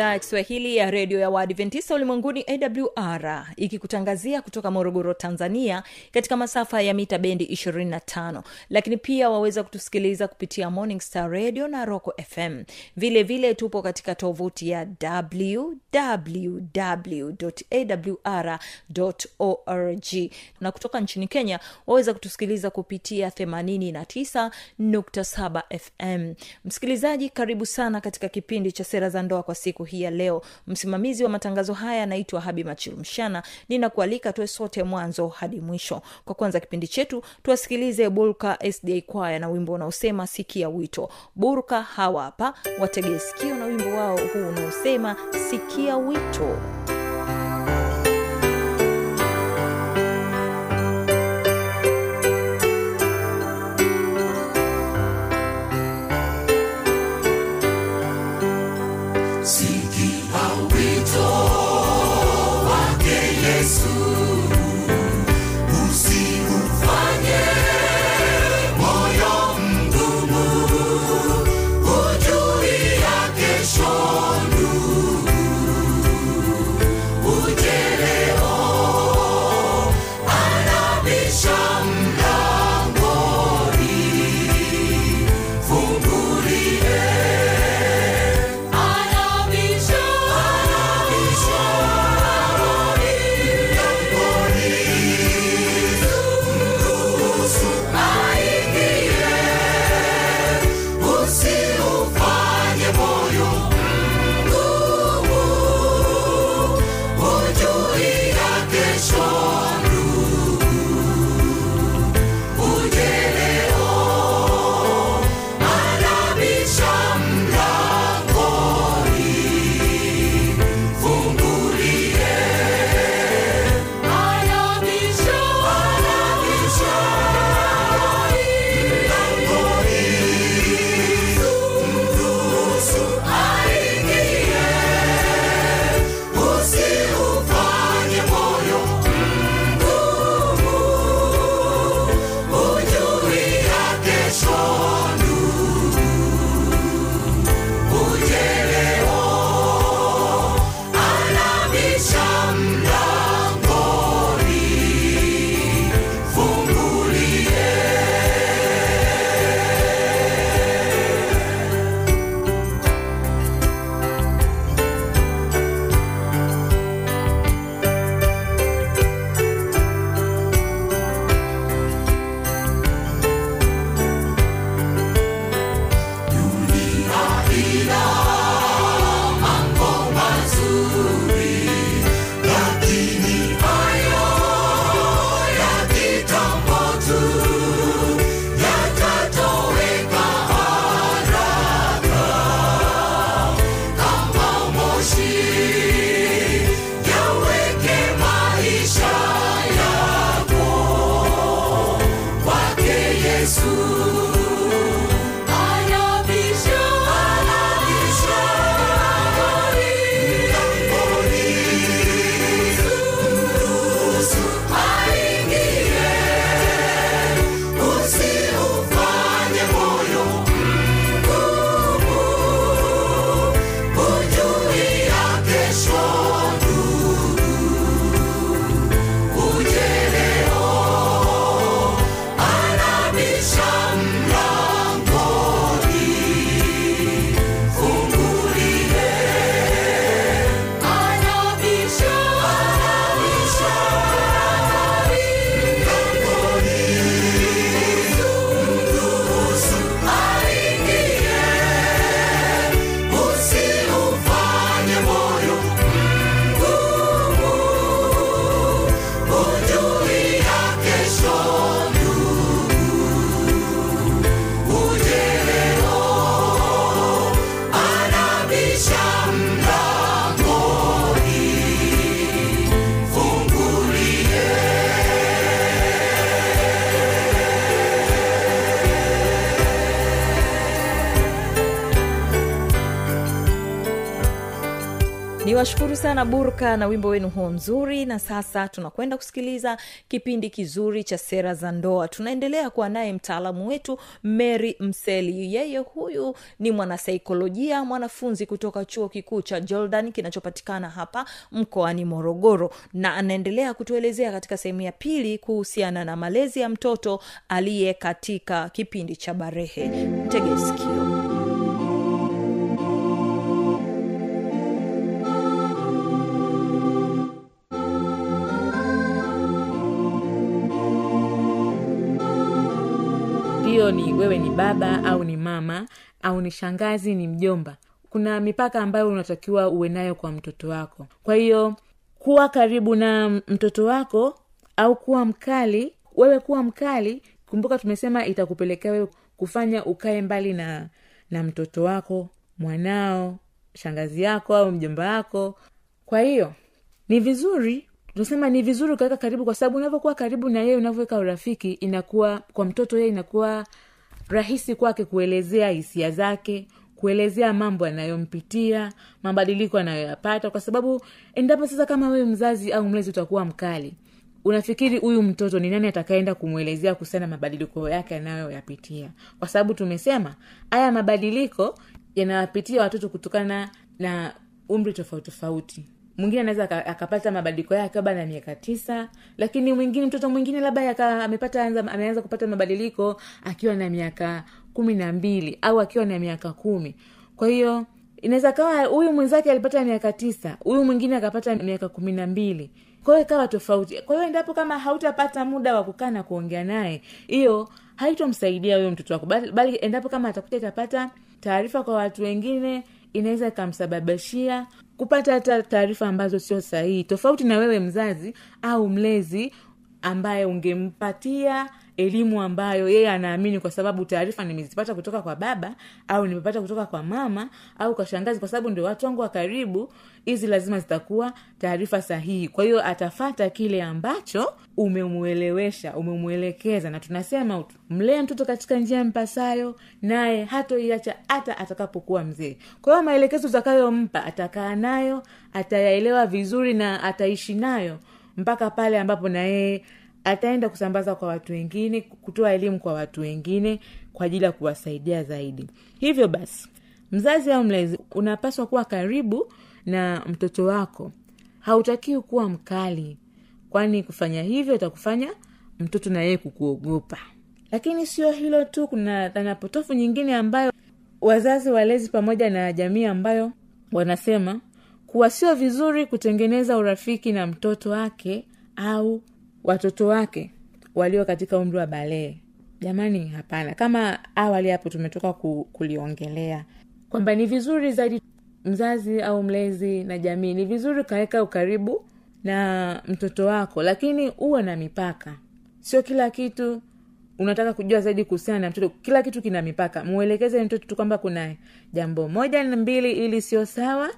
idhaa ya kiswahili ya redio ya waadventista ulimwenguni awr ikikutangazia kutoka morogoro tanzania katika masafa ya mita bendi 25 lakini pia waweza kutusikiliza kupitia morning star radio na roco fm vile vile tupo katika tovuti ya wwwawr org. Na kutoka nchini kenya waweza kutusikiliza kupitia 89.7 fm msikilizaji karibu sana katika kipindi cha sera za ndoa kwa siku hii ya leo. Msimamizi wa matangazo haya anaitwa habi machilumshana ninakualika tuwe sote mwanzo hadi mwisho. Kwa kwanza kipindi chetu tuwasikilize burka sda kwaya na wimbo unaosema sikia wito. Burka hawa hapa wategee sikio na wimbo wao huu unaosema sikia wito ni washukuru sana burka na wimbo wenu huo mzuri. Na sasa tunakwenda kusikiliza kipindi kizuri cha sera za ndoa. Tunaendelea kuwa naye mtaalamu wetu mary mseli. Yeye huyu ni mwanasaikolojia mwanafunzi kutoka chuo kikuu cha jordan kinachopatikana hapa mkoani morogoro. Na anaendelea kutuelezea katika sehemu ya pili kuhusiana na malezi ya mtoto aliye katika kipindi cha barehe. Mtege ni wewe ni baba au ni mama au ni shangazi ni mjomba. Kuna mipaka ambayo unatakiwa uwe nayo kwa mtoto wako. Kwa hiyo kuwa karibu na mtoto wako au kuwa mkali wewe kuwa mkali kumbuka tumesema itakupelekea wewe kufanya ukae mbali na na mtoto wako mwanao shangazi yako au mjomba wako. Kwa hiyo ni vizuri tunasema ni vizuri ukaweka karibu kwa sababu unavyokuwa karibu na yeye unavyoweka urafiki inakuwa kwa mtoto yeye inakuwa rahisi kwake kuelezea hisia zake kuelezea mambo anayompitia mabadiliko anayoyapata. Kwa sababu endapo sasa kama wewe mzazi au mlezi utakuwa mkali unafikiri huyu mtoto ni nani atakaenda kumwelezea kuhusiana mabadiliko yake anayoyapitia? Kwa sababu tumesema haya mabadiliko yanawapitia watoto kutokana na umri tofauti tofauti mwingine anaweza aka- akapata mabadiliko yake labda na miaka tisa lakini mwingine mtoto mwingine labda amepata ameanza kupata mabadiliko akiwa na miaka kumi na mbili au akiwa na miaka kumi. Kwa hiyo inaweza kawa huyu mwenzake alipata miaka tisa huyu mwingine akapata miaka kumi na mbili. Kwa ikawa tofauti. Kwa hiyo endapo kama hautapata muda wa kukaa na kuongea naye hiyo haitomsaidia huyo mtoto wako. Bali endapo kama atakuja itapata taarifa kwa watu wengine inaweza ikamsababishia kupata hata taarifa ambazo sio sahihi tofauti na wewe mzazi au mlezi ambaye ungempatia elimu ambayo yeye anaamini kwa sababu taarifa nimezipata kutoka kwa baba au nimepata kutoka kwa mama au kwa shangazi kwa sababu ndio watu wangu wa karibu hizi lazima zitakuwa taarifa sahihi. Kwa hiyo atafata kile ambacho umemwelewesha umemwelekeza na tunasema mlee mtoto katika njia mpasayo naye hatoiacha hata atakapokuwa mzee. Kwa hiyo maelekezo utakayompa atakaa nayo atayaelewa vizuri na ataishi nayo mpaka pale ambapo na yeye ataenda kusambaza kwa watu wengine kutoa elimu kwa watu wengine kwa ajili ya kuwasaidia zaidi. Hivyo basi mzazi au mlezi unapaswa kuwa karibu na mtoto wako. Hautakiwi kuwa mkali kwani kufanya hivyo itakufanya mtoto na yeye kukuogopa. Lakini sio hilo tu kuna dhana potofu nyingine ambayo wazazi walezi pamoja na jamii ambayo wanasema kuwa sio vizuri kutengeneza urafiki na mtoto wake au watoto wake walio katika umri wa balee. Jamani hapana. Kama awali hapo tumetoka ku, kuliongelea kwamba ni vizuri zaidi mzazi au mlezi na jamii ni vizuri ukaweka ukaribu na mtoto wako lakini uwe na mipaka. Sio kila kitu unataka kujua zaidi kuhusiana na mtoto. Kila kitu kina mipaka. Mwelekeze mtoto tu kwamba kuna jambo moja na mbili ili sio sawa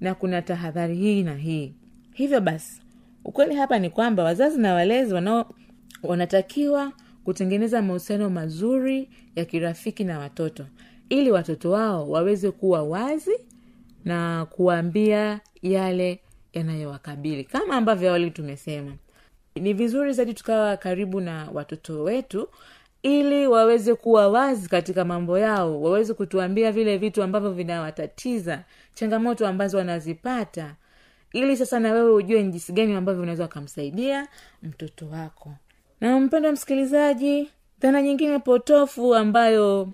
na kuna tahadhari hii na hii. Hivyo basi ukweli hapa ni kwamba wazazi na walezi wanao wanatakiwa kutengeneza mahusiano mazuri ya kirafiki na watoto ili watoto wao waweze kuwa wazi na kuwaambia yale yanayowakabili. Kama ambavyo awali tumesema ni vizuri zaidi tukawa karibu na watoto wetu ili waweze kuwa wazi katika mambo yao waweze kutuambia vile vitu ambavyo vinawatatiza changamoto ambazo wanazipata ili sasa na wewe ujue ni jinsi gani ambavyo unaweza ukamsaidia mtoto wako. Na mpendo msikilizaji dhana nyingine potofu ambayo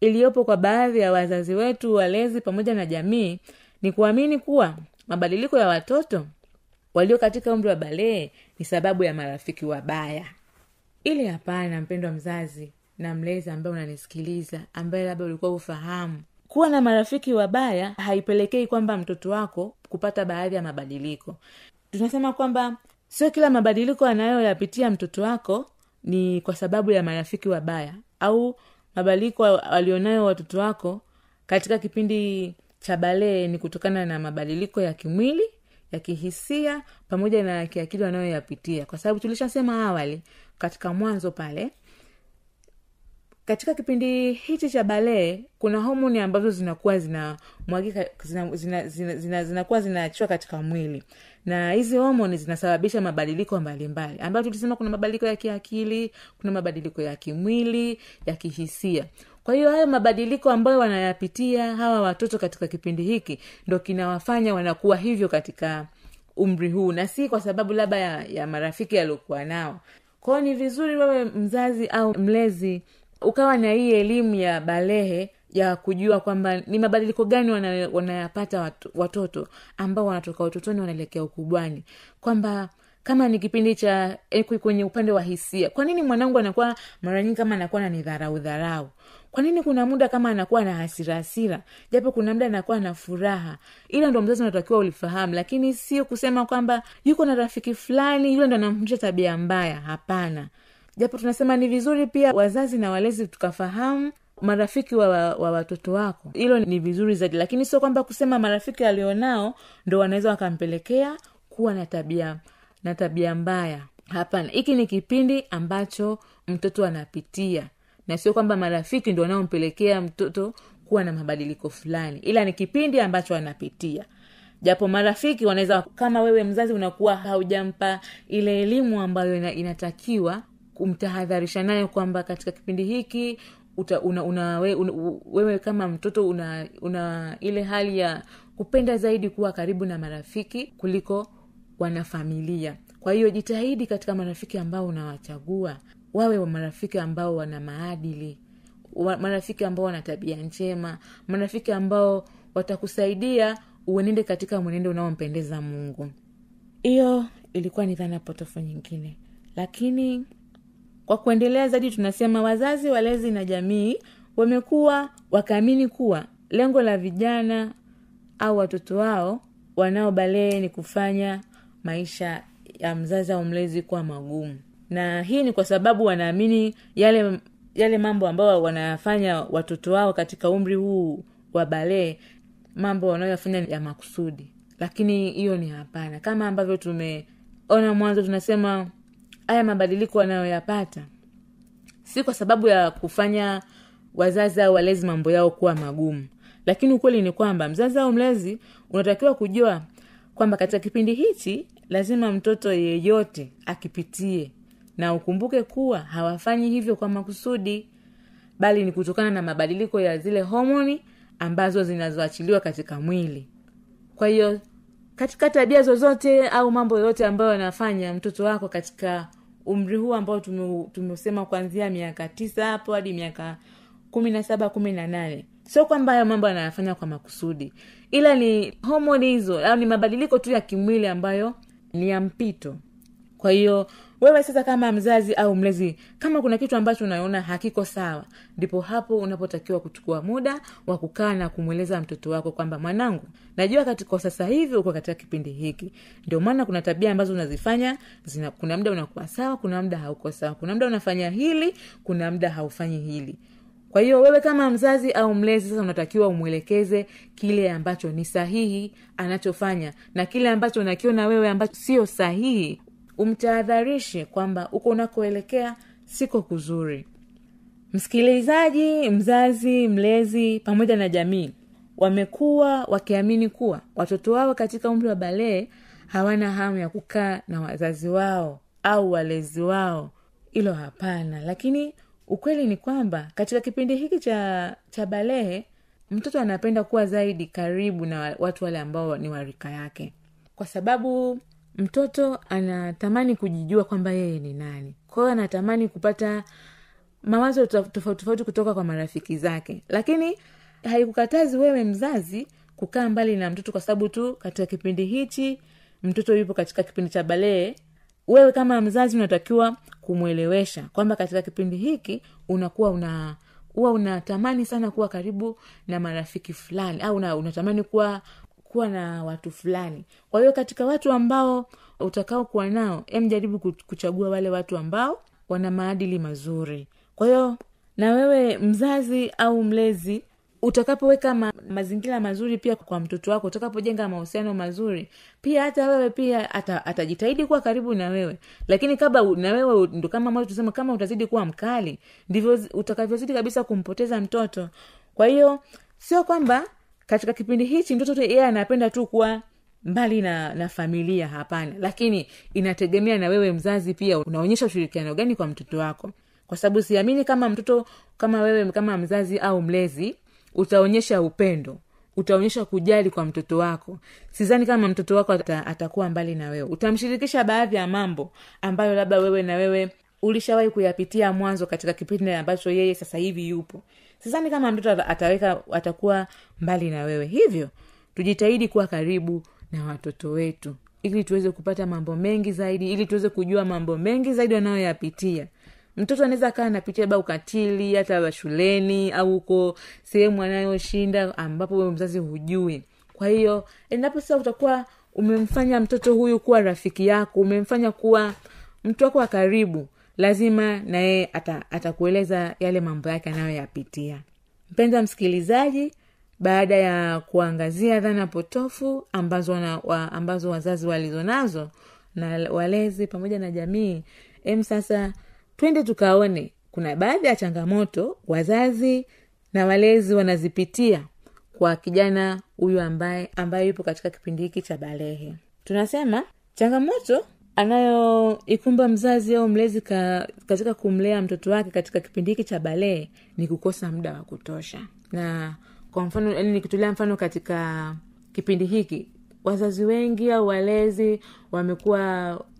iliyopo kwa baadhi ya wazazi wetu walezi pamoja na jamii ni kuamini kuwa mabadiliko ya watoto walio katika umri wa balee ni sababu ya marafiki wabaya. Ili hapana mpendwa mzazi na mlezi ambaye unanisikiliza ambaye labda ulikuwa ufahamu kuwa na marafiki wabaya haipelekei kwamba mtoto wako kupata baadhi ya mabadiliko. Tunasema kwamba sio kila mabadiliko anayoyapitia mtoto wako ni kwa sababu ya marafiki wabaya au mabadiliko walionayo watoto wako katika kipindi cha balee ni kutokana na mabadiliko ya kimwili ya kihisia pamoja na kiakili wanayoyapitia. Kwa sababu tulishasema awali katika mwanzo pale katika kipindi hichi cha balee kuna homoni ambazo zinakuwa zinamwagika zinakuwa zina, zina, zina, zina zinaachiwa katika mwili. Na hizi homoni zinasababisha mabadiliko mbalimbali. Ambayo tulisema kuna mabadiliko ya kiakili kuna mabadiliko ya kimwili ya kihisia. Kwa hiyo hayo mabadiliko ambayo wanayapitia hawa watoto katika kipindi hiki ndo kinawafanya wanakuwa hivyo katika umri huu. Na si kwa sababu labda ya, ya marafiki yaliokuwa nao. Kwao ni vizuri wewe mzazi au mlezi ukawa na hii elimu ya balehe ya kujua kwamba ni mabadiliko gani wanayapata wana watoto ambao wanatoka utotoni wanaelekea ukubwani. Kwamba kama ni kipindi cha kwenye upande wa hisia kwa nini mwanangu anakuwa mara nyingi kama anakuwa na nidharau dharau? Kwa nini kuna muda kama anakuwa na hasira japo kuna muda anakuwa na furaha. Ila ndo mzazi unatakiwa ulifahamu lakini sio kusema kwamba yuko na rafiki fulani yule ndo anamfundisha tabia mbaya. Hapana japo tunasema ni vizuri pia wazazi na walezi tukafahamu marafiki wa, wa, wa watoto wako. Hilo ni vizuri zaidi. Lakini sio kwamba kusema marafiki alionao ndo wanaweza wakampelekea kuwa na tabia na tabia mbaya. Hapana. Hiki ni kipindi ambacho mtoto anapitia. Na sio kwamba marafiki ndo wanaompelekea mtoto kuwa na mabadiliko fulani. Ila ni kipindi ambacho anapitia. Japo marafiki wanaweza kama wewe mzazi unakuwa haujampa ile elimu ambayo inatakiwa kumtahadharisha nayo kwamba katika kipindi hiki uta, una, una, we, una, wewe kama mtoto una, una ile hali ya kupenda zaidi kuwa karibu na marafiki kuliko wanafamilia. Kwa hiyo jitahidi katika marafiki ambao unawachagua wawe wa marafiki ambao wana maadili wa- marafiki ambao wana tabia njema marafiki ambao watakusaidia uenende katika mwenendo unaompendeza mungu. Hiyo ilikuwa ni dhana potofu nyingine. Lakini kwa kuendelea zaidi tunasema wazazi walezi na jamii wamekuwa wakaamini kuwa lengo la vijana au watoto wao wanaobalee ni kufanya maisha ya mzazi au mlezi kuwa magumu. Na hii ni kwa sababu wanaamini yale yale mambo ambayo wanayafanya watoto wao katika umri huu wa balee mambo wanayoyafanya ya makusudi. Lakini hiyo ni hapana. Kama ambavyo tumeona mwanzo tunasema haya mabadiliko wanayoyapata si kwa sababu ya kufanya wazazi au walezi mambo yao kuwa magumu. Lakini ukweli ni kwamba mzazi au mlezi unatakiwa kujua kwamba katika kipindi hichi lazima mtoto yeyote akipitie. Na ukumbuke kuwa hawafanyi hivyo kwa makusudi bali ni kutokana na mabadiliko ya zile homoni ambazo zinazoachiliwa katika mwili. Kwa hiyo katika tabia zozote au mambo yoyote ambayo anafanya mtoto wako katika umri huu ambao tumeusema kuanzia miaka tisa hapo hadi miaka kumi na saba kumi na nane. Sio kwamba hayo mambo anayafanya kwa makusudi. Ila ni homoni hizo au ni mabadiliko tu ya kimwili ambayo ni ya mpito. Kwa hiyo wewe sasa kama mzazi au mlezi kama kuna kitu ambacho unaona hakiko sawa ndipo hapo unapotakiwa kuchukua muda wa kukaa na kumweleza mtoto wako kwamba mwanangu najua katika sasa hivi uko katika kipindi hiki. Ndio maana kuna tabia ambazo unazifanya zina, kuna muda unakuwa sawa kuna muda hauko sawa kuna muda unafanya hili kuna muda haufanyi hili. Kwa hiyo wewe kama mzazi au mlezi sasa unatakiwa umwelekeze kile ambacho ni sahihi anachofanya na kile ambacho unakiona wewe ambacho sio sahihi umtahadharishe kwamba uko unakoelekea siko kuzuri. Msikilizaji mzazi mlezi pamoja na jamii wamekuwa wakiamini kuwa watoto wao katika umri wa balee hawana hamu ya kukaa na wazazi wao au walezi wao. Hilo hapana. Lakini ukweli ni kwamba katika kipindi hiki cha cha balehe mtoto anapenda kuwa zaidi karibu na watu wale ambao ni warika yake. Kwa sababu mtoto anatamani kujijua kwamba yeye ni nani. Kwa anatamani kupata mawazo to- tofauti tofauti kutoka kwa marafiki zake. Lakini haikukatazi wewe mzazi kukaa mbali na mtoto kwa sababu tu katika kipindi hichi mtoto yupo katika kipindi cha balee. Wewe kama mzazi unatakiwa kumwelewesha kwamba katika kipindi hiki unakuwa una huwa unatamani sana kuwa karibu na marafiki fulani au una, unatamani kuwa kuwa na watu fulani. Kwa hiyo katika watu ambao utakaokuwa nao em kuchagua wale watu ambao wana maadili mazuri. Kwa hiyo na wewe mzazi au mlezi utakapoweka ma, mazingira mazuri pia kwa mtoto wako utakapojenga mahusiano mazuri pia hata wewe pia ata, atajitahidi kuwa karibu na wewe. Lakini kaba na wewe ndo kama ambavyo tusema kama utazidi kuwa mkali ndivyo zi- utakavyozidi kabisa kumpoteza mtoto. Kwa hiyo sio kwamba katika kipindi hichi mtoto yeye anapenda tu kuwa mbali na na familia hapana. Lakini inategemea na wewe mzazi pia unaonyesha ushirikiano gani kwa mtoto wako. Kwa sababu siamini kama mtoto kama wewe kama mzazi au mlezi utaonyesha upendo utaonyesha kujali kwa mtoto wako. Sizani kama mtoto wako ata, atakuwa mbali na wewe. Utamshirikisha baadhi ya mambo ambayo labda wewe na wewe ulishawahi kuyapitia mwanzo katika kipindi ambacho yeye sasa hivi yupo sidhani kama mtoto ataweka atakuwa mbali na wewe. Hivyo tujitahidi kuwa karibu na watoto wetu ili tuweze kupata mambo mengi zaidi ili tuweze kujua mambo mengi zaidi wanayoyapitia. Mtoto anaweza kaa anapitia labda ukatili hata shuleni au uko sehemu anayoshinda ambapo wewe mzazi hujui. Kwa hiyo endapo sasa utakuwa umemfanya mtoto huyu kuwa rafiki yako umemfanya kuwa mtu wako wa karibu lazima naye ata, atakueleza yale mambo yake anayoyapitia. Mpenza msikilizaji baada ya kuangazia dhana potofu ambazo, na, wa, ambazo wazazi walizonazo na walezi pamoja na jamii em sasa twende tukaone kuna baadhi ya changamoto wazazi na walezi wanazipitia kwa kijana huyu ambaye ambaye yupo katika kipindi hiki cha balehe. Tunasema changamoto anayoikumba mzazi au mlezi ka, katika kumlea mtoto wake katika kipindi hiki cha balee ni kukosa muda wa kutosha. Na kwa mfano yani nikitolea mfano katika kipindi hiki wazazi wengi au walezi wamekuwa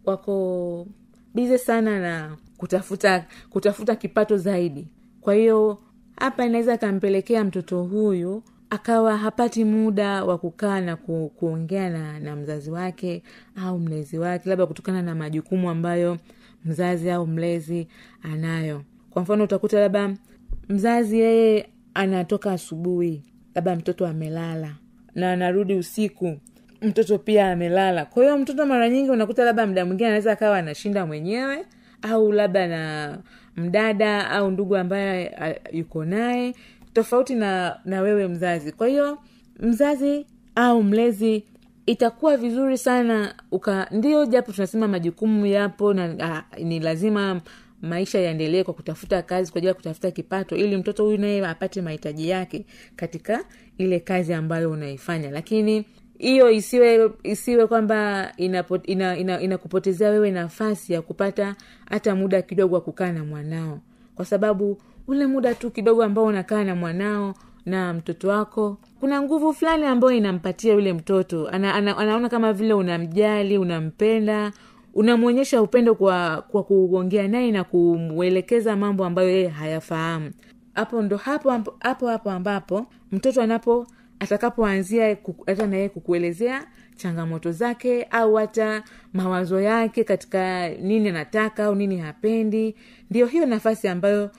wako bize sana na kutafuta kutafuta kipato zaidi. Kwa hiyo hapa inaweza akampelekea mtoto huyu akawa hapati muda wa kukaa na ku, kuongea na, na mzazi wake au mlezi wake labda kutokana na majukumu ambayo mzazi au mlezi anayo. Kwa mfano utakuta labda mzazi yeye anatoka asubuhi labda mtoto amelala na anarudi usiku mtoto pia amelala. Kwa hiyo mtoto mara nyingi unakuta labda mda mwingine anaweza akawa anashinda mwenyewe au labda na mdada au ndugu ambaye yuko naye tofauti na na wewe mzazi. Kwa hiyo mzazi au mlezi itakuwa vizuri sana uka ndio japo tunasema majukumu yapo na a, ni lazima maisha yaendelee kwa kutafuta kazi kwa ajili ya kutafuta kipato ili mtoto huyu naye apate mahitaji yake katika ile kazi ambayo unaifanya. Lakini hiyo isiwe isiwe kwamba inakupotezea ina, ina, ina wewe nafasi ya kupata hata muda kidogo wa kukaa na mwanao. Kwa sababu ule muda tu kidogo ambao unakaa na mwanao na mtoto wako kuna nguvu fulani ambayo inampatia yule mtoto. Ana, ana, anaona kama vile unamjali unampenda unamwonyesha upendo kwa kwa kuongea naye na kumwelekeza mambo ambayo yeye hayafahamu. Hapo ndo hapo hapo hapo, ambapo mtoto anapo atakapoanzia hata naye kukuelezea changamoto zake au hata mawazo yake katika nini anataka au nini hapendi. Ndio hiyo nafasi ambayo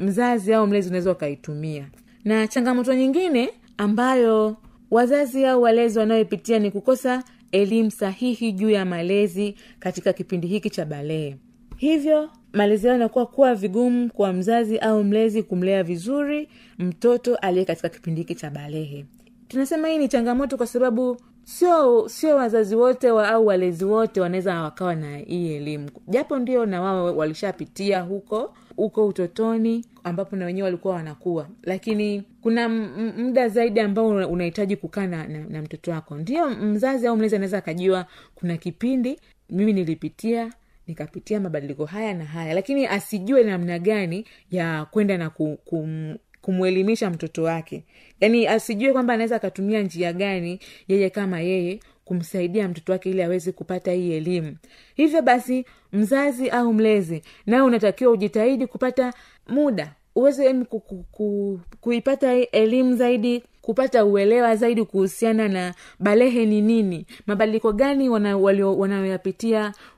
mzazi au mlezi unaweza ukaitumia. Na changamoto nyingine ambayo wazazi au walezi wanayoipitia ni kukosa elimu sahihi juu ya malezi katika kipindi hiki cha balee. Hivyo malezi yao inakuwa kuwa vigumu kwa mzazi au mlezi kumlea vizuri mtoto aliye katika kipindi hiki cha balehe. Tunasema hii ni changamoto kwa sababu sio sio wazazi wote wa, au walezi wote wanaweza wakawa na hii elimu. Japo ndio na wao walishapitia huko huko utotoni ambapo na wenyewe walikuwa wanakuwa lakini kuna muda zaidi ambao unahitaji kukaa na, na, na mtoto wako. Ndio mzazi au mlezi anaweza akajua kuna kipindi mimi nilipitia nikapitia mabadiliko haya na haya. Lakini asijue namna gani ya kwenda na ku, kum, kumwelimisha mtoto wake. Yaani asijue kwamba anaweza akatumia njia gani yeye kama yeye kumsaidia mtoto wake ili aweze kupata hii elimu. Hivyo basi mzazi au mlezi nawe unatakiwa ujitahidi kupata muda uweze ku, ku, ku, kuipata elimu zaidi kupata uelewa zaidi kuhusiana na balehe ni nini. Mabadiliko gani wana-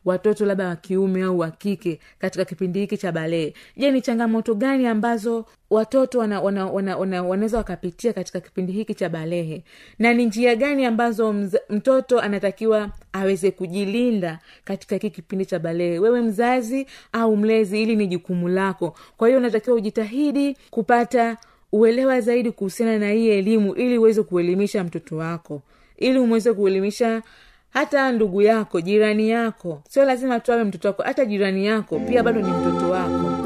watoto labda wa kiume au wa kike katika kipindi hiki cha balehe? Je ni changamoto gani ambazo watoto wanaweza wana, wana, wana, wakapitia katika kipindi hiki cha balehe? Na ni njia gani ambazo mz, mtoto anatakiwa aweze kujilinda katika hiki kipindi cha balehe? Wewe mzazi au mlezi ili ni jukumu lako. Kwa hiyo unatakiwa ujitahidi kupata uelewa zaidi kuhusiana na hii elimu ili uweze kuelimisha mtoto wako ili umweze kuelimisha hata ndugu yako jirani yako. Sio lazima tuawe mtoto wako hata jirani yako pia bado ni mtoto wako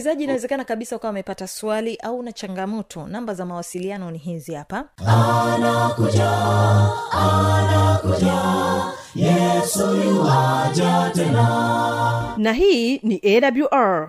msikilizaji inawezekana kabisa ukawa amepata swali au na changamoto. Namba za mawasiliano ni hizi hapa. Na hii ni awr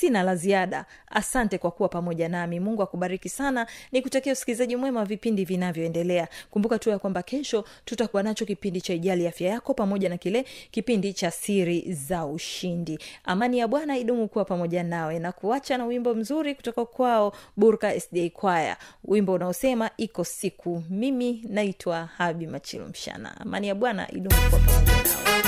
sina la ziada. Asante kwa kuwa pamoja nami. Mungu akubariki sana. Ni kutakia usikilizaji mwema wa vipindi vinavyoendelea. Kumbuka tu ya kwamba kesho tutakuwa nacho kipindi cha ijali afya yako pamoja na kile kipindi cha siri za ushindi. Amani ya bwana idumu kuwa pamoja nawe na kuacha na wimbo mzuri kutoka kwao burka sda kwaya wimbo unaosema iko siku mimi naitwa habi machilo mshana amani ya bwana idumu kuwa pamoja nawe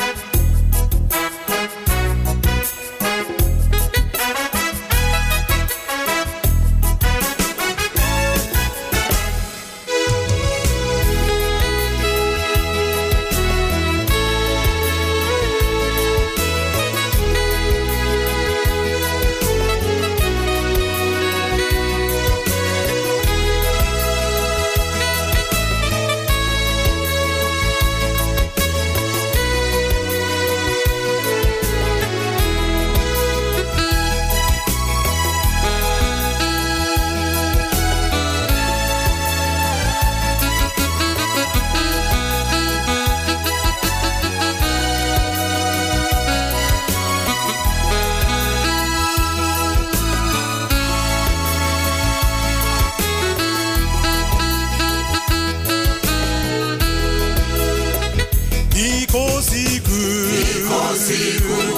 seguro.